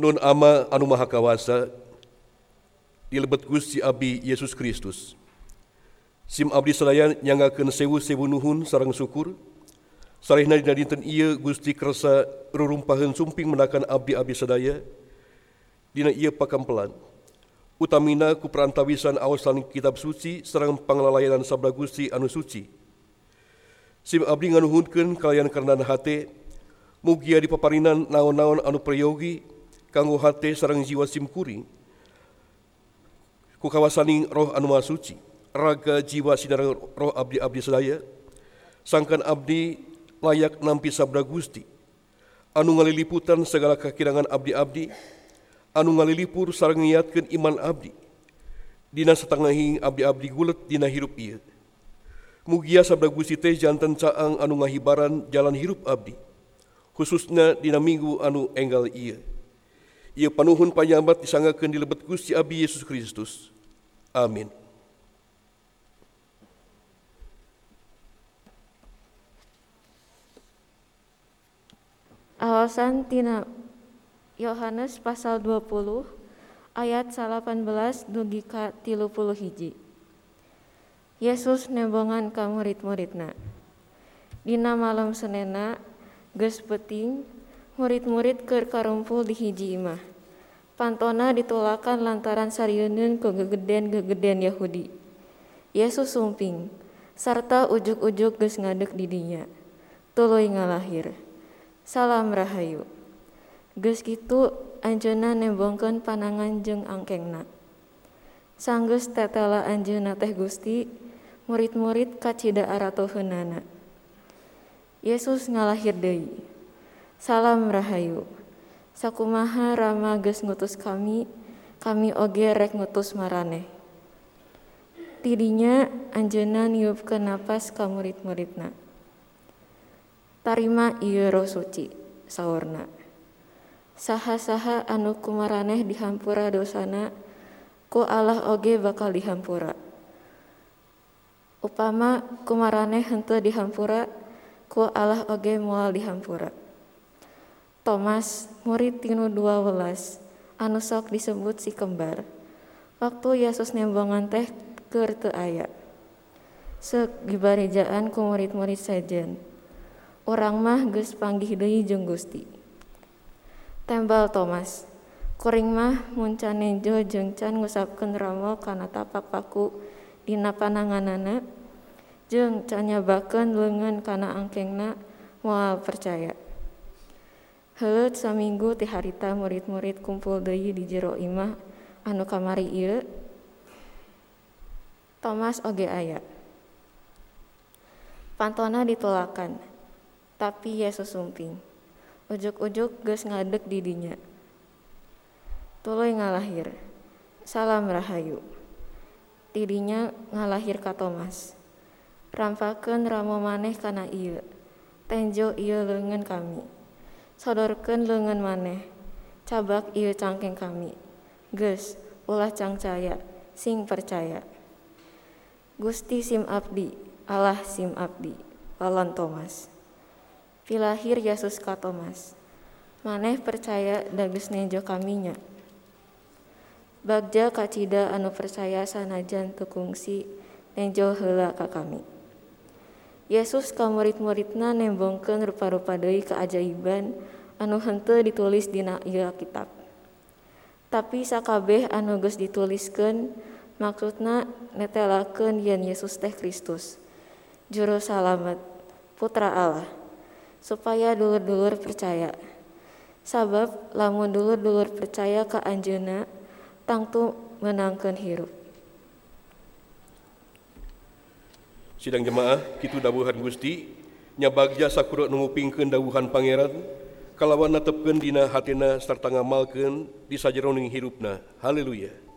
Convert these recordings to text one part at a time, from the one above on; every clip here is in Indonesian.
Nun ama anu maha kawasa, dilebet Gusti Abi Yesus Kristus. Sim abdi sadaya nyangakeun sewu-sewu nuhun sareng syukur. Sarehna dina dinten ieu Gusti kersa rurumpaheun sumping menakan abdi-abdi sadaya dina ieu pakampelan. Utamina ku perantawisan awasan kitab suci sareng panglalayanan sabda Gusti anu suci. Sim abdi nganuhunkeun kalayan karenan hate mugia dipaparinan naon-naon anu prayogi kanggo hate sareng jiwa sim kuring ku kawasaning roh anu suci raga jiwa sinar roh abdi-abdi sadaya sangkan abdi layak nampi sabda Gusti. Anu ngaliliputan segala kekirangan abdi-abdi anu ngalilipur sareng ngiatkeun iman abdi. Dina satangahi abdi-abdi gulet dina hirup ieu. Mugia sabda Gusti teh janten caang anu ngahibaran jalan hirup abdi. Khususnya dina minggu anu enggal ieu ieu panuhun panyambat disangakeun di lebet Gusti Abi Yesus Kristus amin Awasan tina Yohanes pasal 20 ayat 18 dugi ka 30 hiji. Yesus nembongan ka murid-muridna. Dina malam senena geus peting murid-murid keur karumpul di hiji imah. Pantona ditolakan lantaran sarieun ke gegeden-gegeden Yahudi. Yesus sumping sarta ujuk-ujuk geus ngadeg di dinya. Tuluy ngalahir. Salam Rahayu. Geus kitu anjeunna nembongkeun panangan jeung angkengna. Sanggeus tetela anjeunna teh Gusti, murid-murid kacida aratoheunana. Yesus ngalahir deui. Salam Rahayu. Sakumaha Rama geus ngutus kami, kami oge rek ngutus maraneh. Tidinya anjeunna niupkeun napas ka murid-muridna. Tarima ieu roh suci, saurna. Saha-saha anu kumaraneh dihampura dosana, ku Allah oge bakal dihampura. Upama kumaraneh henteu dihampura, ku Allah oge moal dihampura. Thomas, murid dua welas, anu sok disebut si kembar. Waktu Yesus nembongan teh keur teu aya. Seuk ku murid-murid sejen. Urang mah geus panggih deui jeung Gusti. Tembal Thomas. Kuring mah muncan nejo jeung can ngusapkeun ramo kana tapak paku dina pananganana jeung can nyabakeun leungeun kana angkengna moal percaya. Heuleut saminggu ti harita murid-murid kumpul deui di jero imah anu kamari ieu. Thomas oge aya. Pantona ditolakan, tapi Yesus sumping. Ujuk-ujuk geus ngadeg di dinya. Tuluy ngalahir. Salam Rahayu. Tidinya ngalahir ka Thomas. Rampakeun ramo maneh kana ieu. Tenjo ieu leungeun kami. Sodorkeun leungeun maneh. Cabak ieu cangkeng kami. Geus, ulah cangcaya, sing percaya. Gusti sim abdi, Allah sim abdi, lawan Thomas. Pilahir Yesus ka Thomas. Maneh percaya da geus nejo kaminya. Bagja kacida anu percaya sanajan teu kungsi nejo heula ka kami. Yesus ka murid-muridna nembongkeun rupa-rupa deui keajaiban anu henteu ditulis dina ieu kitab. Tapi sakabeh anu geus dituliskeun maksudna netelakeun yen Yesus teh Kristus, juru salamet, putra Allah, supaya dulur-dulur percaya. Sabab lamun dulur-dulur percaya ka anjeunna, tangtu menangkeun hirup. Sidang jemaah, kitu dawuhan Gusti, nya bagja sakura nu ngupingkeun dawuhan Pangeran, kalawan natepkeun dina hatina sarta ngamalkeun di sajeroning hirupna. Haleluya.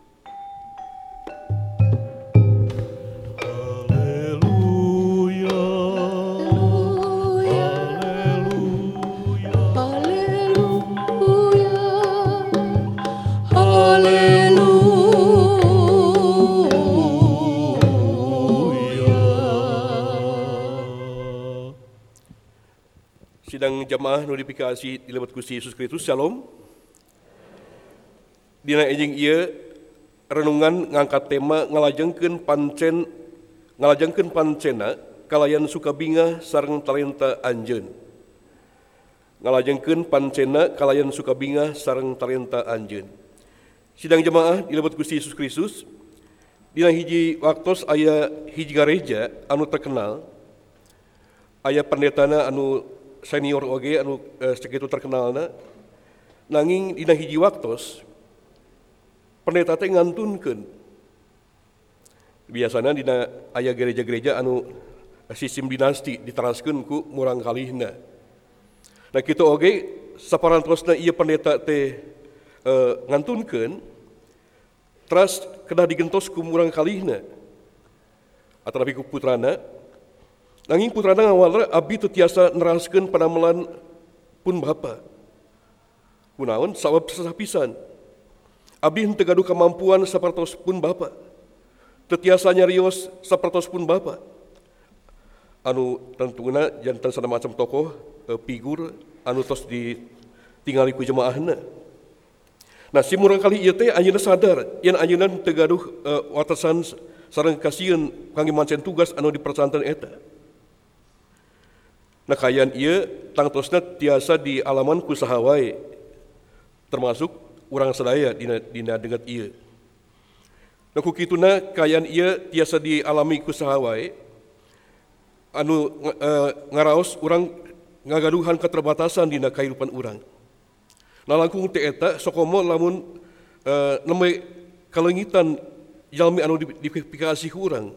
Sidang jemaah nu dipikasi di lewat Gusti Yesus Kristus, Shalom. dina enjing ieu renungan ngangkat tema ngalajengkeun pancen ngalajengkeun pancena kalayan sukabinga sareng talenta anjeun ngalajengkeun pancena kalayan sukabinga sareng talenta anjeun sidang jemaah dilebet Gusti Yesus Kristus dina hiji waktos aya hiji gereja anu terkenal aya pendetana anu senior oge anu eh, sakitu terkenalna nanging dina hiji waktos pendeta teh ngantunkeun. Biasana dina aya gereja-gereja anu sistem dinasti diteraskeun ku murang kalihna. Nah kitu oge saparantosna ieu pendeta teh eh, ngantunkeun teras kedah digentos ku murang kalihna. Atau ku putrana nanging putrana ngawalna abdi teu tiasa neraskeun panamelan pun bapa. Kunaon? Sabab sasapisan abdi henteu gaduh kemampuan sapertos pun bapa. Teu tiasa nyarios sapertos pun bapa. Anu tentuna jantan sana macam tokoh eh, figur anu tos ditinggali ku jemaahna. Nah, si murang kali ieu teh anjeunna sadar yen anjeunna teu gaduh uh, watasan sareng kasieun kangge mancen tugas anu dipercanten eta. Nah, kayan ieu tangtosna tiasa di alaman ku saha wae termasuk urang sadaya dina dina denget ieu. Nah, ku kituna kayan ieu tiasa dialami ku saha wae anu uh, ngaraos urang ngagaduhan keterbatasan dina kehidupan urang. Nah langkung teh eta sokomo lamun uh, nembe kalengitan jalmi anu dipikasi urang.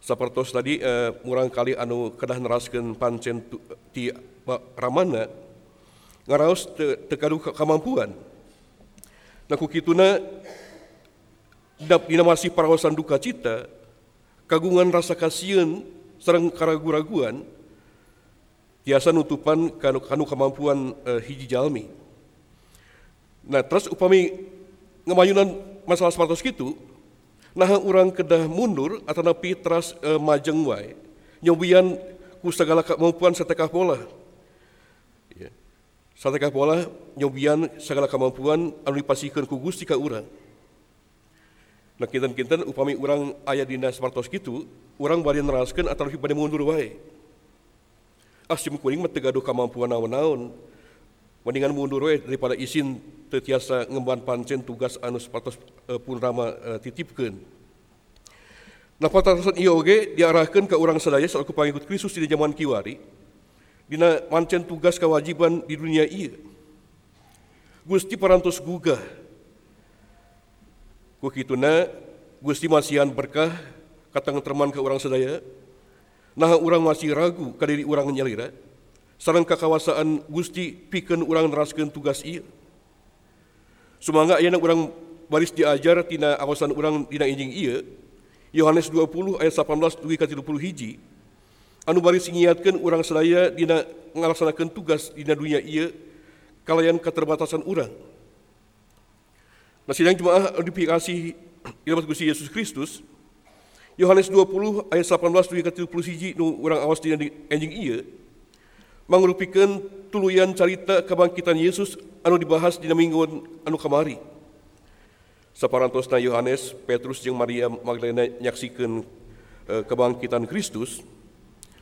Sapertos tadi uh, murang kali anu kedah neraskeun pancen ti ramana ngaraos te, te kadu kemampuan. Nah ku kituna dap dina masih parawasan duka cita kagungan rasa kasieun sareng karagu-raguan tiasa nutupan kanu, kanu kemampuan uh, hiji jalmi. Nah, terus upami ngemayunan masalah sepatos gitu, nah orang kedah mundur atau napi teras uh, majeng wae, nyobian ku segala kemampuan setekah pola. Ya. Setekah pola nyobian segala kemampuan anu dipasihkeun ku Gusti ka urang. Nah, kinten-kinten upami urang aya dina sepatos gitu, urang bari neraskeun atau lebih bade mundur wae asim kuning mah kemampuan naon-naon mendingan mundur we daripada izin tetiasa ngemban pancen tugas anu sepatos uh, pun rama titipkeun Nah, patasan ieu oge diarahkeun ka urang sadaya selaku pangikut Kristus di zaman kiwari dina mancen tugas kewajiban di dunia ieu. Gusti parantos gugah. Ku kituna Gusti masihan berkah katang terman ke urang sadaya nah orang masih ragu ka diri urang nyalira sareng kakawasaan Gusti pikeun urang neraskeun tugas ieu. Sumangga ayeuna urang baris diajar tina awasan urang dina injing ieu. Yohanes 20 ayat 18 dugi ka 30 hiji. Anu baris ngiatkeun urang sadaya dina ngalaksanakeun tugas dina dunia ieu kalayan keterbatasan urang. Nah, sidang jemaah dipikasi ilamat Gusti Yesus Kristus, Yohanes 20 ayat 18 dugi ka 31 nu urang awas dina enjing ieu mangrupikeun tuluyan carita kebangkitan Yesus anu dibahas dina mingguan anu kamari. Saparantosna Yohanes, Petrus jeung Maria Magdalena nyaksikeun e, kebangkitan Kristus.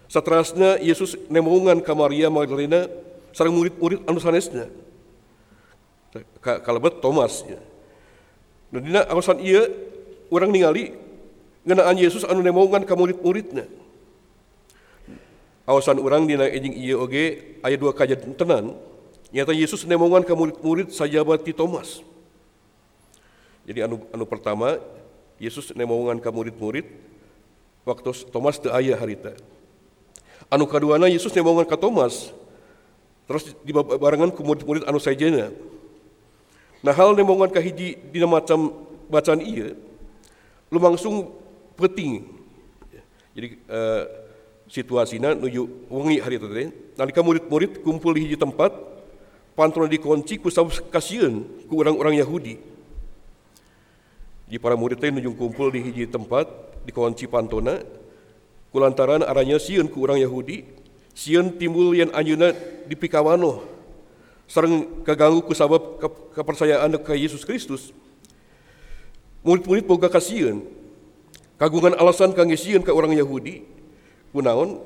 Satrasna Yesus nemongan ka Maria Magdalena sareng murid-murid anu sanesna. Kalebet Thomas ya. Nah, dina awasan ieu urang ningali ngenaan Yesus anu nemongan ka murid-muridna. Awasan orang dina ejing ieu oge aya dua kajadian tenan. Nyata Yesus nemongan ka murid-murid sajabat ti Thomas. Jadi anu anu pertama Yesus nemongan ka murid-murid waktu Thomas teu aya harita. Anu kaduana Yesus nemongan ka Thomas terus dibarengan ku murid-murid anu sajena. Nah hal nemongan ka hiji dina macam bacaan ieu lumangsung penting. Jadi uh, situasinya nuju wengi hari itu teh. Nalika murid-murid kumpul di hiji tempat, pantun dikunci ku kasieun ku orang-orang Yahudi. Di para murid teh nuju kumpul di hiji tempat dikunci pantona kulantaran aranya sieun ku orang Yahudi, sieun timbul yang anjeunna dipikawanoh sareng kaganggu ku sabab ke- kepercayaan ke Yesus Kristus. Murid-murid boga kasieun kagungan alasan kangge sieun ka orang Yahudi kunaon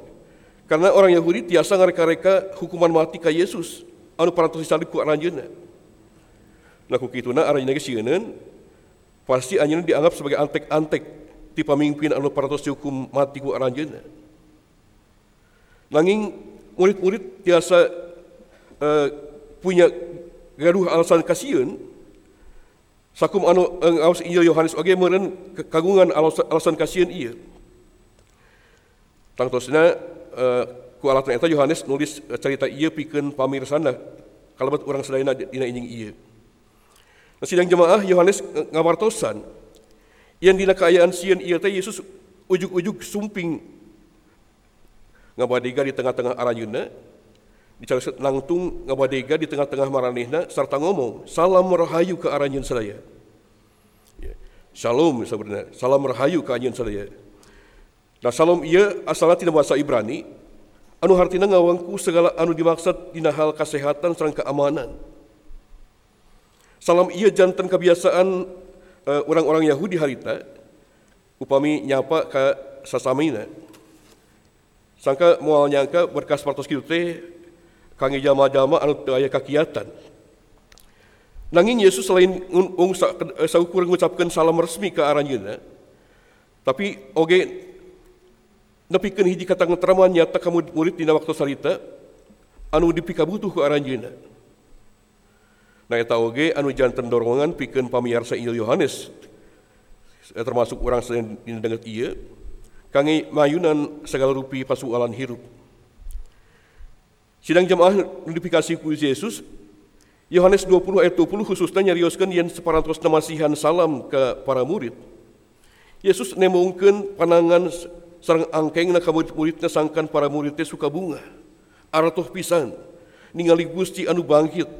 karena orang Yahudi tiasa ngareka-reka hukuman mati ka Yesus anu parantos disalib ku aranjeunna. Nah ku kituna aranjeunna ge sieuneun pasti anjeunna dianggap sebagai antek-antek ti pamimpin anu parantos dihukum mati ku aranjeunna. Nanging murid-murid tiasa eh, punya gaduh alasan kasieun sakum anu eh, ngaos Injil Yohanes oge meureun kagungan alasan, alasan kasieun ieu. Tangtosna eh, ku alasan eta Yohanes nulis eh, cerita ieu pikeun pamirsana kalabat urang sadayana di- dina injing ieu. Nah, sidang jemaah Yohanes eh, ngawartosan yang dina kaayaan sieun ieu teh Yesus ujug-ujug sumping. Ngabadega di tengah-tengah aranjeunna dicari langtung ngabadega di tengah-tengah maranehna serta ngomong salam rahayu ke aranjeun sadaya Ya, Shalom sebenarnya salam rahayu ke anjeun sadaya Nah salam ieu asalna tina bahasa Ibrani anu hartina ngawangku segala anu dimaksud dina hal kesehatan sareng keamanan Salam ieu janten kebiasaan eh, orang-orang Yahudi harita upami nyapa ka sasamina sangka moal nyangka berkas partos kitu teh jama-jama anu teu aya kakiatan. Nanging Yesus selain ung eh, saukur salam resmi ke aranjeunna, tapi oge nepikeun hiji kata ngeteraman nyata ka murid dina waktu sarita anu dipikabutuh ku aranjeunna. Nah eta oge anu janten dorongan pikeun pamiarsa Injil Yohanes termasuk orang sedang dina denget ieu kangge mayunan segala rupi pasualan hirup. Sidang jemaah notifikasi ku Yesus Yohanes 20 ayat 20 khususnya nyarioskeun yen separantos namasihan salam ke para murid. Yesus nemongkeun panangan sareng angkengna ka murid-muridna sangkan para murid teh suka bunga. Aratoh pisan ningali Gusti anu bangkit.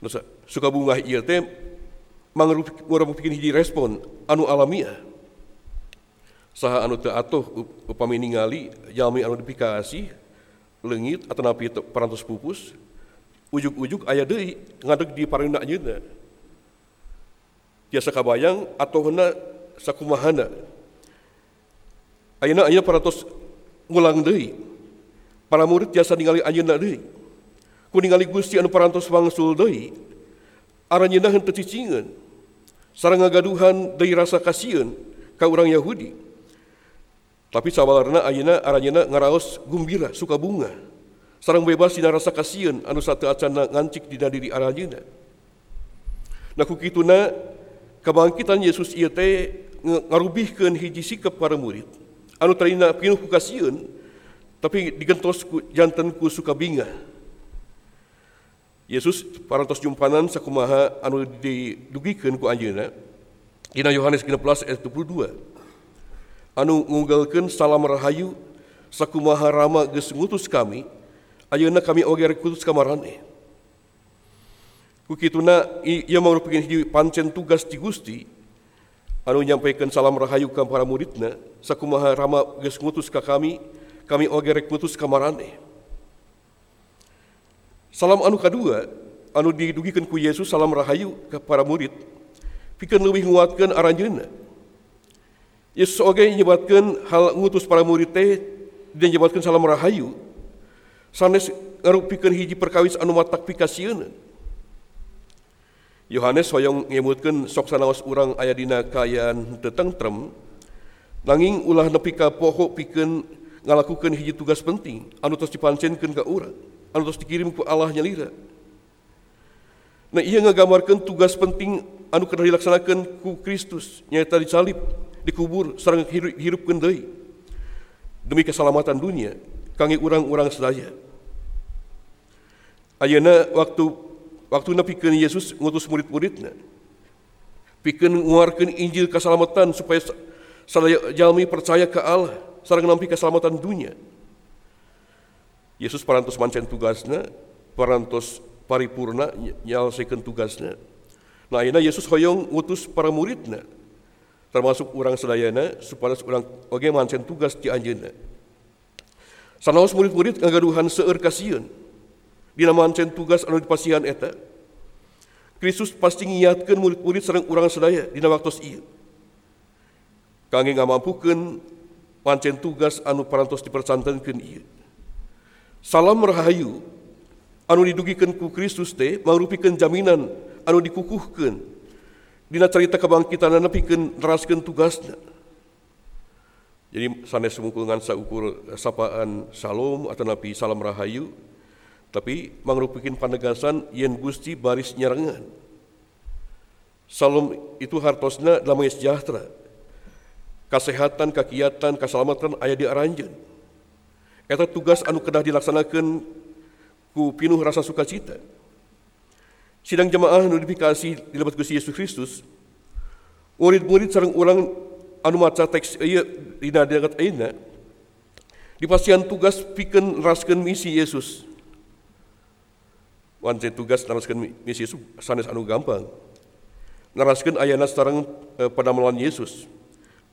Nusa, suka bunga ieu teh mangrupikeun hiji respon anu alamiah saha anu teu atuh up- upami ningali jalmi anu dipikasi leungit atanapi teu parantos pupus ujug-ujug aya deui ngadeg di pareuna ayeuna tiasa kabayang atohna sakumahana ayeuna aya parantos ngulang deui. Para murid tiasa ningali ayeuna deui. Ku ningali Gusti anu parantos wangsul deui. Aranjeunna henteu cicingeun sareng ngagaduhan deui rasa kasieun ka urang Yahudi. Tapi sabalarna ayeuna aranjeunna ngaraos gumbira suka bunga. Sareng bebas dina rasa kasieun anu satu acana ngancik dina diri aranjeunna. Nah ku kituna kebangkitan Yesus ieu teh ngarubihkeun hiji sikap para murid anu tarina pinuh ku tapi digentos ku janten ku suka binga. Yesus parantos jumpanan sakumaha anu didugikeun ku anjeunna dina Yohanes 16 ayat 22 anu ngunggalkeun salam rahayu sakumaha rama geus ngutus kami ayeuna kami oge rek kutus ka maraneh ku kituna i- ieu merupakan hiji pancen tugas ti Gusti anu nyampaikeun salam rahayu ka para muridna sakumaha rama geus ngutus ka kami kami oge rek ngutus ka maraneh salam anu kadua anu didugikeun ku Yesus salam rahayu ka para murid pikeun leuwih nguatkeun aranjeunna. Yesus oge nyebatkeun hal ngutus para murid teh dan nyebatkeun salam rahayu. Sanes ngarupikeun hiji perkawis anu matak pikasieun. Yohanes hoyong ngemutkeun sok sanaos urang aya dina kaayaan nanging ulah nepi ka poho pikeun ngalakukeun hiji tugas penting anu tos dipancenkeun ka urang anu tos dikirim ku Allah nyalira. Nah ia ngagambarkeun tugas penting anu kada dilaksanakeun ku Kristus nyaeta disalib, dikubur sareng hirup, hirupkeun deui. Demi keselamatan dunia kangge urang-urang sadaya. Ayeuna waktu waktu pikeun Yesus ngutus murid-muridna. Pikeun nguarkeun Injil keselamatan supaya sa- sadaya jalmi percaya ke Allah sareng nampi keselamatan dunia. Yesus parantos mancen tugasna, paripurna ny- nyalsekeun tugasna. Nah, ayeuna Yesus hoyong ngutus para muridna termasuk urang sadayana supaya urang oge mancen tugas ti anjeunna. Sanaos murid-murid ngagaduhan seueur kasieun. Dina mancen tugas anu dipasihan eta Kristus pasti ngiatkeun murid-murid sareng urang sadaya dina waktos ieu. Kangge ngamampukeun pancen tugas anu parantos dipercantenkeun ieu. Salam rahayu anu didugikeun ku Kristus teh mangrupikeun jaminan anu dikukuhkeun. Dina carita kebangkitan nepikeun neraskeun tugasna. Jadi sanes ngan saukur sapaan salam atau napi salam rahayu, tapi mangrupikin panegasan yen gusti baris nyerangan. Salam itu hartosna damai sejahtera. Kesehatan, kegiatan, keselamatan ayah di aranjen. Eta tugas anu kedah dilaksanakan ku pinuh rasa sukacita. Sidang jemaah notifikasi di lebat Gusti Yesus Kristus, murid-murid sareng orang anu maca teks ieu dina dekat ayeuna dipasihan tugas pikeun raskeun misi Yesus. Wan tugas naraskeun misi Yesus sanes anu gampang. Naraskeun ayana sareng eh, pada melawan Yesus.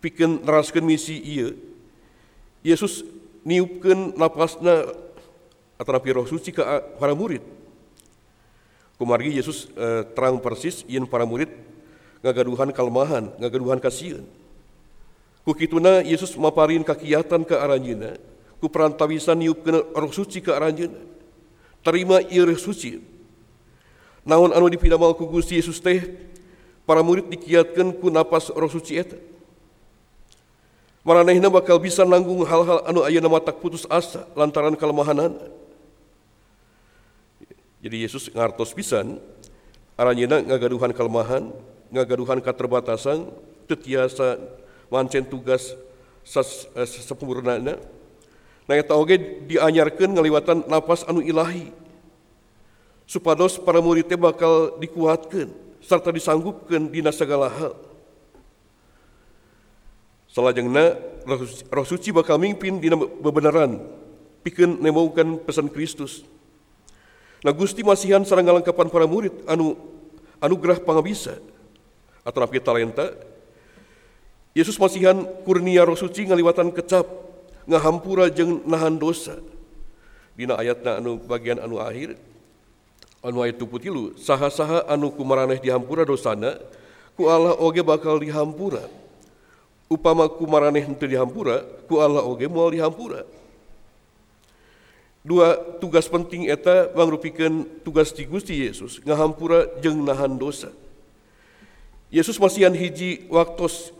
Pikeun naraskeun misi ieu Yesus niupkeun napasna atau roh suci ke para murid. Kumargi Yesus eh, terang persis yen para murid ngagaduhan kalmahan, ngagaduhan kasihan. Kukituna Yesus maparin kakiatan ke aranjina, ku perantawisan niup kena roh suci ke aranjina. Terima roh suci. Naon anu dipidamal ku Gusti Yesus teh, para murid dikiatkan ku napas roh suci eta. Maranehna bakal bisa nanggung hal-hal anu aya nama tak putus asa lantaran kelemahanan. Jadi Yesus ngartos pisan, aranjina ngagaduhan kelemahan, ngagaduhan keterbatasan, tetiasa mancen tugas eh, sempurnana nah eta oge dianyarkeun ngaliwatan napas anu ilahi. Supados para murid teh bakal dikuatkeun serta disanggupkeun dina segala hal. Salajengna roh suci bakal mimpin dina bebenaran pikeun nemaukan pesan Kristus. Nah Gusti masihan sareng ngalengkapan para murid anu anugerah pangabisa. Atau napi talenta? Yesus masihan kurnia roh suci ngaliwatan kecap ngahampura jeng nahan dosa. Dina ayatna anu bagian anu akhir anu ayat tuputilu saha-saha anu kumaraneh dihampura dosana ku Allah oge bakal dihampura. Upama kumaraneh henteu dihampura ku Allah oge moal dihampura. Dua tugas penting eta mangrupikeun tugas di Gusti Yesus ngahampura jeng nahan dosa. Yesus masihan hiji waktos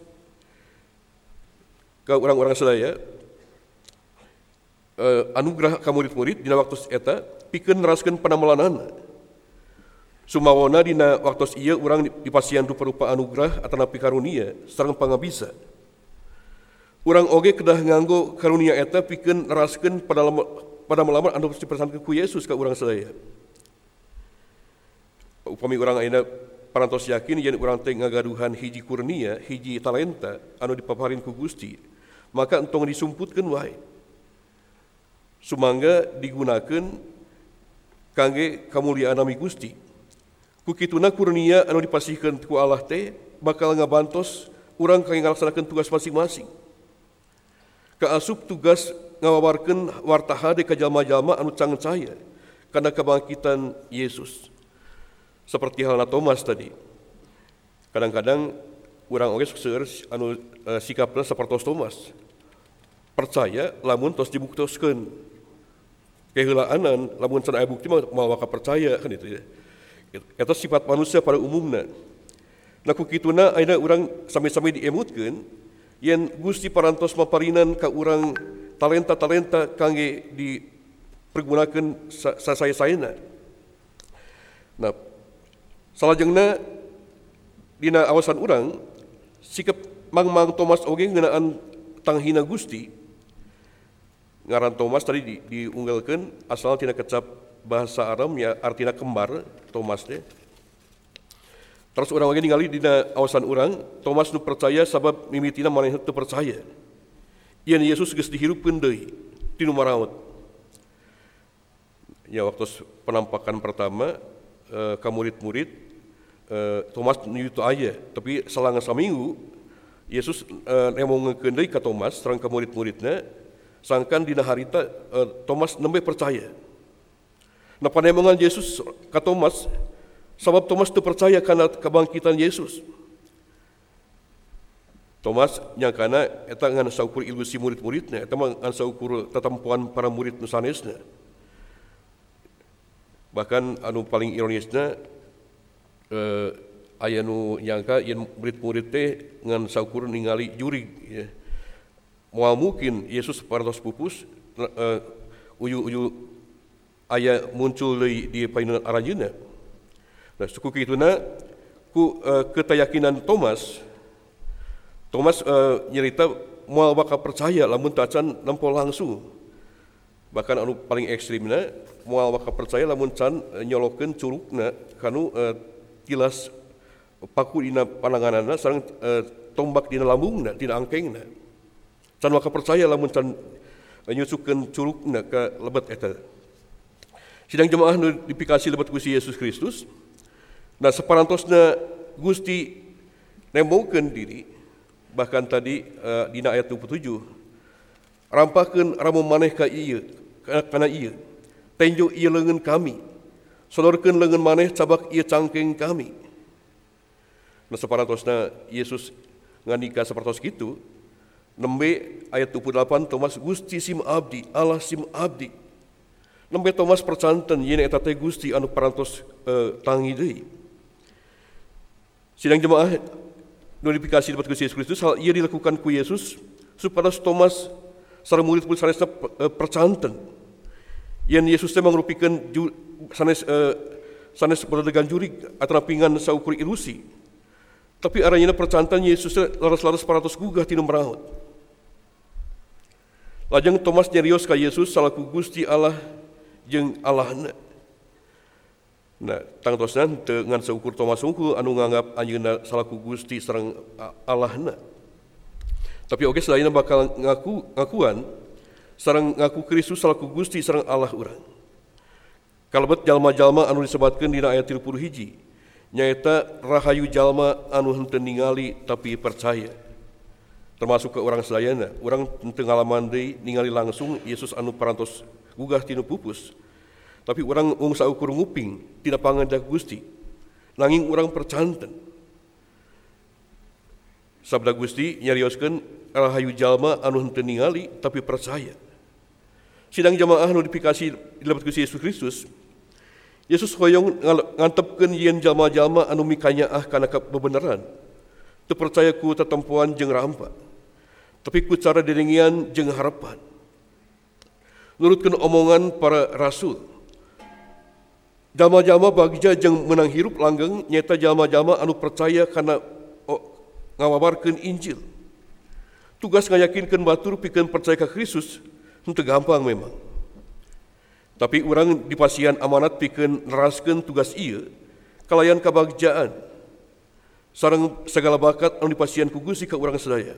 ke orang-orang sedaya uh, anugerah ka murid-murid dina waktu eta pikeun neraskeun panamelanan sumawona dina waktu ieu urang dipasian rupa-rupa anugerah atau napi karunia sareng pangabisa. Urang oge kedah nganggo karunia eta pikeun neraskeun pada pada melamar anu dipersankeun ku Yesus ka urang sedaya upami urang ayeuna parantos yakin yen urang teh ngagaduhan hiji kurnia hiji talenta anu dipaparin ku Gusti maka entong disumputkan wae sumangga digunakan kangge kamuliaan nami Gusti. Kukituna kurnia anu dipasihkan ku Allah teh bakal ngabantos urang kangge ngalaksanakeun tugas masing-masing. Kaasup tugas ngawawarkeun warta hade ka jalma-jalma anu cangen cahaya karena kebangkitan Yesus. Seperti halna Thomas tadi. Kadang-kadang orang oge seueur anu uh, sikapna sapertos Thomas. Percaya lamun tos dibuktoskeun kehilaanan lamun can aya bukti mah mawa percaya kan itu ya. Eta sifat manusia pada umumna nah kukituna ayeuna urang sami-sami diemutkeun yen Gusti parantos maparinan ka urang talenta-talenta kangge dipergunakan sasaya-sayana nah salajengna dina awasan urang sikap mang-mang Thomas oge ngeunaan tanghina Gusti ngaran Thomas tadi di, diunggalkan asal tina kecap bahasa Aram ya artinya kembar Thomas deh. Terus orang lagi ningali dina awasan orang Thomas nu percaya sabab mimitina maneh teu percaya. Ieu Yesus geus dihirupkeun deui tinu maraot. Ya waktu penampakan pertama eh, ka murid-murid eh, Thomas nyutu aya tapi selang saminggu Yesus eh, nemongkeun deui ka Thomas sareng ka murid-muridna sangkan dina harita uh, Thomas nembe percaya Nah panemongan Yesus ke Thomas, sebab Thomas tu percaya karena kebangkitan Yesus. Thomas yang karena eta ngan saukur ilmu si murid-muridnya, eta ngan saukur tetempuan para murid nusanesnya. Bahkan anu paling ironisnya eh, nu nyangka yen murid-murid teh ngan saukur ningali juri ya. Moal mungkin Yesus parantos pupus uh, uyu-uyu aya muncul di, di painan aranjeuna. Nah, suku kituna ku uh, ketayakinan Thomas Thomas uh, nyerita moal bakal percaya lamun tacan nampol langsung. Bahkan anu paling ekstrimna moal bakal percaya lamun can nyolokeun curugna kanu uh, tilas paku dina pananganana sareng uh, tombak dina lambungna dina angkengna. Can bakal percaya lamun can nyusukeun curugna ka lebet eta. Sidang jemaah nu dipikasi lebet Gusti Yesus Kristus. Nah separantosna Gusti nemokeun diri bahkan tadi uh, dina ayat 27 rampakeun ramu maneh ka ieu kana ieu tenjo ieu leungeun kami solorkeun leungeun maneh cabak ieu cangkeng kami nah separantosna Yesus ngandika sapertos kitu nembe ayat 28 Thomas Gusti sim abdi Allah sim abdi. Nembe Thomas percanten yen eta teh Gusti anu parantos uh, tangi deui. Sidang jemaah notifikasi dapat Gusti Yesus Kristus hal ia dilakukan ku Yesus supaya Thomas sareng murid-murid sanes percanten. Yang Yesus teh mangrupikan sanes uh, sanes berdegan juri atau pingan saukur ilusi. Tapi arahnya percantan Yesus laras-laras paratus gugah tinu meraut lajeng Thomas nyarios ka Yesus salaku Gusti Allah jeung Allahna Nah, tangtosna dengan seukur Thomas unggul anu nganggap anjeunna salaku Gusti sareng Allahna. Tapi oke selain bakal ngaku ngakuan sareng ngaku Kristus salaku Gusti sareng Allah urang. Kalebet jalma-jalma anu disebatkeun dina ayat 30 hiji nyaeta rahayu jalma anu henteu ningali tapi percaya. Termasuk ke orang sedayana, orang ngalaman deui ningali langsung Yesus anu parantos gugah tinu pupus tapi orang wong saukur nguping tidak pangandak Gusti. Nanging orang percanten. Sabda Gusti nyarioskeun rahayu jalma anu henteu ningali tapi percaya. Sidang jamaah notifikasi di dalam Gusti Yesus Kristus Yesus hoyong ngantepkeun yen jalma-jalma anu mikanya ah kana kebenaran. Teu percaya ku tetempuan jeung rampa. Tapi ku cara diringian jeung harapan. Nurutkeun omongan para rasul, Jama-jama bagja jeng menang hirup langgeng nyata jama-jama anu percaya karena oh, ngawabarkan Injil. Tugas ngayakinkan batur pikan percaya ke Kristus itu gampang memang. Tapi orang di pasian amanat pikan neraskan tugas iya kalayan kebagjaan sarang segala bakat anu di pasian kugusi ke orang sedaya.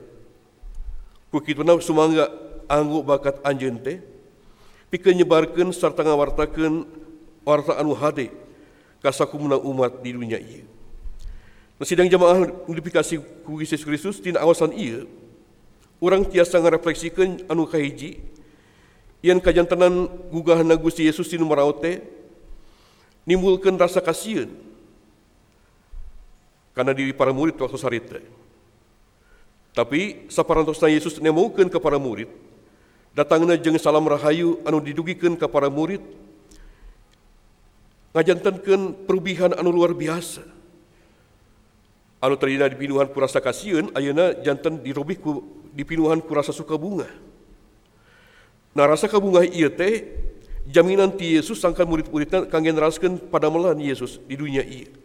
Kukituna sumangga anggu bakat anjeun teh pikeun nyebarkeun sarta ngawartakeun warta anu hade kasakumna umat di dunia ieu. Nah, sidang jamaah notifikasi ku Yesus Kristus tina awasan ieu orang tiasa ngarefleksikeun anu kahiji yang kajantanan gugahna Gusti Yesus tinu maraot teh nimbulkeun rasa kasieun karena diri para murid waktu sarita. Tapi saparantosna Yesus nemokeun ke para murid datangna jeung salam rahayu anu didugikeun ke para murid ngajantankeun perubihan anu luar biasa. Anu tadina dipinuhan ku rasa kasieun, ayeuna jantan dirobih ku dipinuhan ku rasa suka bunga. Nah rasa kabunga ieu teh jaminan ti Yesus sangkan murid-muridna kangge neraskeun padamelan Yesus di dunia ieu.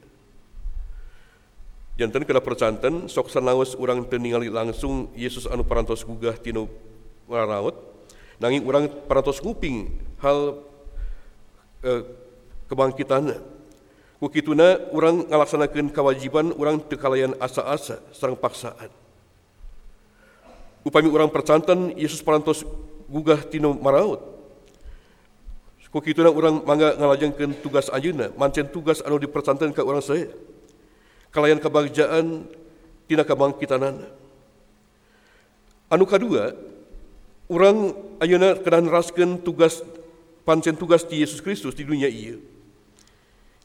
Jantan kena percanten sok sanaos urang teu langsung Yesus anu parantos gugah tinu ngaraot nanging urang parantos nguping hal eh, kebangkitan Kukituna orang ngalaksanakan kewajiban orang tekalayan asa-asa serang paksaan. Upami orang percantan Yesus parantos gugah tino maraut. Kukituna orang mangga ngalajengkeun tugas anjeunna, mancen tugas anu dipercantan ke orang saya. Kalayan kebagjaan tina kebangkitanana. Anu kadua, orang ayeuna kedah neraskeun tugas pancen tugas di Yesus Kristus di dunia iya.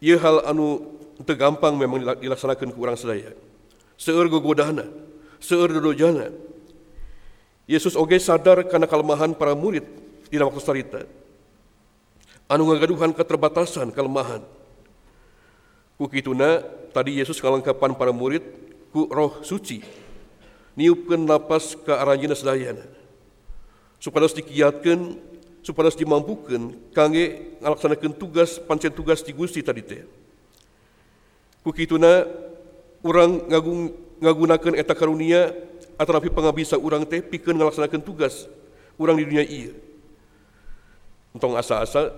Ia hal anu teu gampang memang dilaksanakan ke orang sedaya. Seur gogodana, seur dodojana. Yesus oge sadar karena kelemahan para murid di waktu sarita. Anu ngagaduhan keterbatasan, kelemahan. Kukituna tadi Yesus kalengkapan para murid ku roh suci. Niupkeun napas ke aranjeuna sedayana. Supados dikiatkeun, supados dimampukeun kangge ngalaksanakeun tugas pancen tugas di Gusti tadi teh. Kukituna urang ngagung ngagunakeun eta karunia atarapi pangabisa urang teh pikeun ngalaksanakeun tugas urang di dunia ieu. Entong asa-asa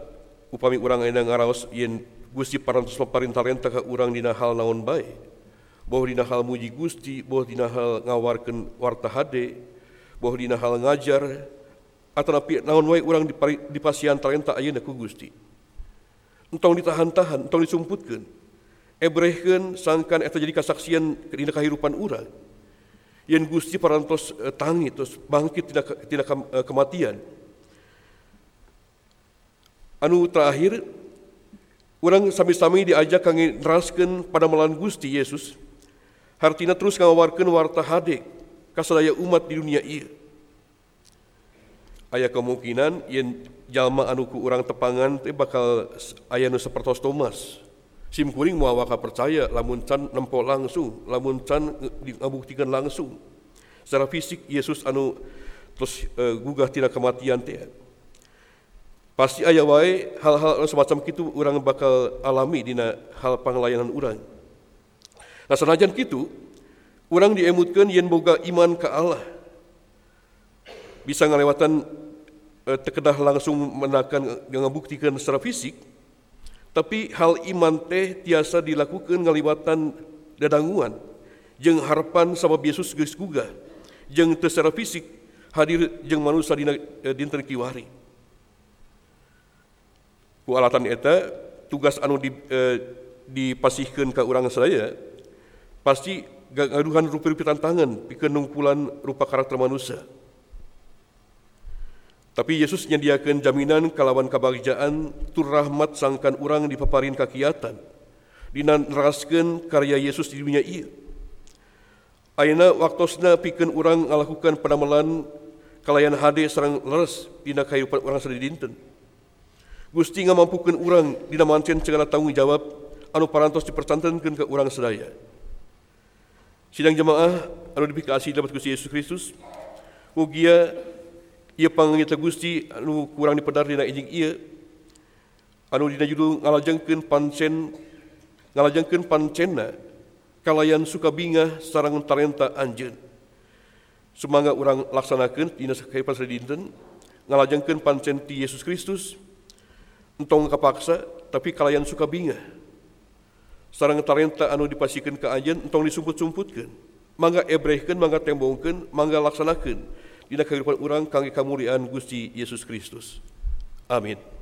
upami urang ayeuna ngaraos yen Gusti parantos parintarenta ka urang dina hal naon bae. Boh dina hal muji Gusti, boh dina hal ngawarkeun warta hade, boh dina hal ngajar, atanapi naon wae urang dipasian talenta ayeuna ku Gusti. Entong ditahan-tahan, entong disumputkeun. Ebrehkeun sangkan eta jadi kasaksian dina kahirupan urang. Yen Gusti parantos uh, tangi terus bangkit tina tina uh, kematian. Anu terakhir Orang sami-sami diajak kangge pada melan Gusti Yesus. Hartina terus ngawarkeun warta hade kasadaya umat di dunia ieu. Aya kemungkinan yen jalma anu ku urang tepangan teh bakal aya nu sapertos Thomas. Sim kuring moal percaya lamun can nempo langsung, lamun can ngabuktikan langsung. Secara fisik Yesus anu terus uh, gugah tina kematian teh. Pasti ayah wae hal-hal semacam itu orang bakal alami dina hal panglayanan orang. Nah senajan kitu, orang diemutkan yen boga iman ke Allah. Bisa ngalewatan eh, tekedah langsung menakan ngabuktikan secara fisik, tapi hal iman teh tiasa dilakukan ngaliwatan dadanguan jeung harapan sama Yesus geus gugah jeung secara fisik hadir jeung manusia dina eh, ku eta tugas anu di, eh, dipasihkan ke orang saya pasti gaduhan rupa-rupa tantangan pikeun nungkulan rupa karakter manusia tapi Yesus menyediakan jaminan kalawan kebahagiaan tur rahmat sangkan orang di paparin kakiatan dinaraskan karya Yesus di dunia iya Aina waktosna pikeun orang ngalakukan penamelan kalayan hade sarang leres dina kehidupan orang sedinten. dinten Gusti ngamampukeun urang dina mancen segala tanggung jawab anu parantos dipercantenkeun ke urang sedaya. Sidang jemaah anu dipikasi dapat Gusti Yesus Kristus, mugia ieu pangangita Gusti anu kurang dipedar dina ijing ieu anu dina judul ngalajengkeun pancen ngalajengkeun pancenna kalayan suka bingah sarang talenta anjeun. Semoga orang laksanakan dina kehidupan sedinten ngalajengkeun pancen ti Yesus Kristus entong kapaksa tapi kalian suka bingah sarang talenta anu dipasikan ke ajen entong disumput-sumputkan. Mangga ebrehkan mangga tembongkan mangga laksanakan. Dina kehidupan orang kangge kamuliaan Gusti Yesus Kristus. Amin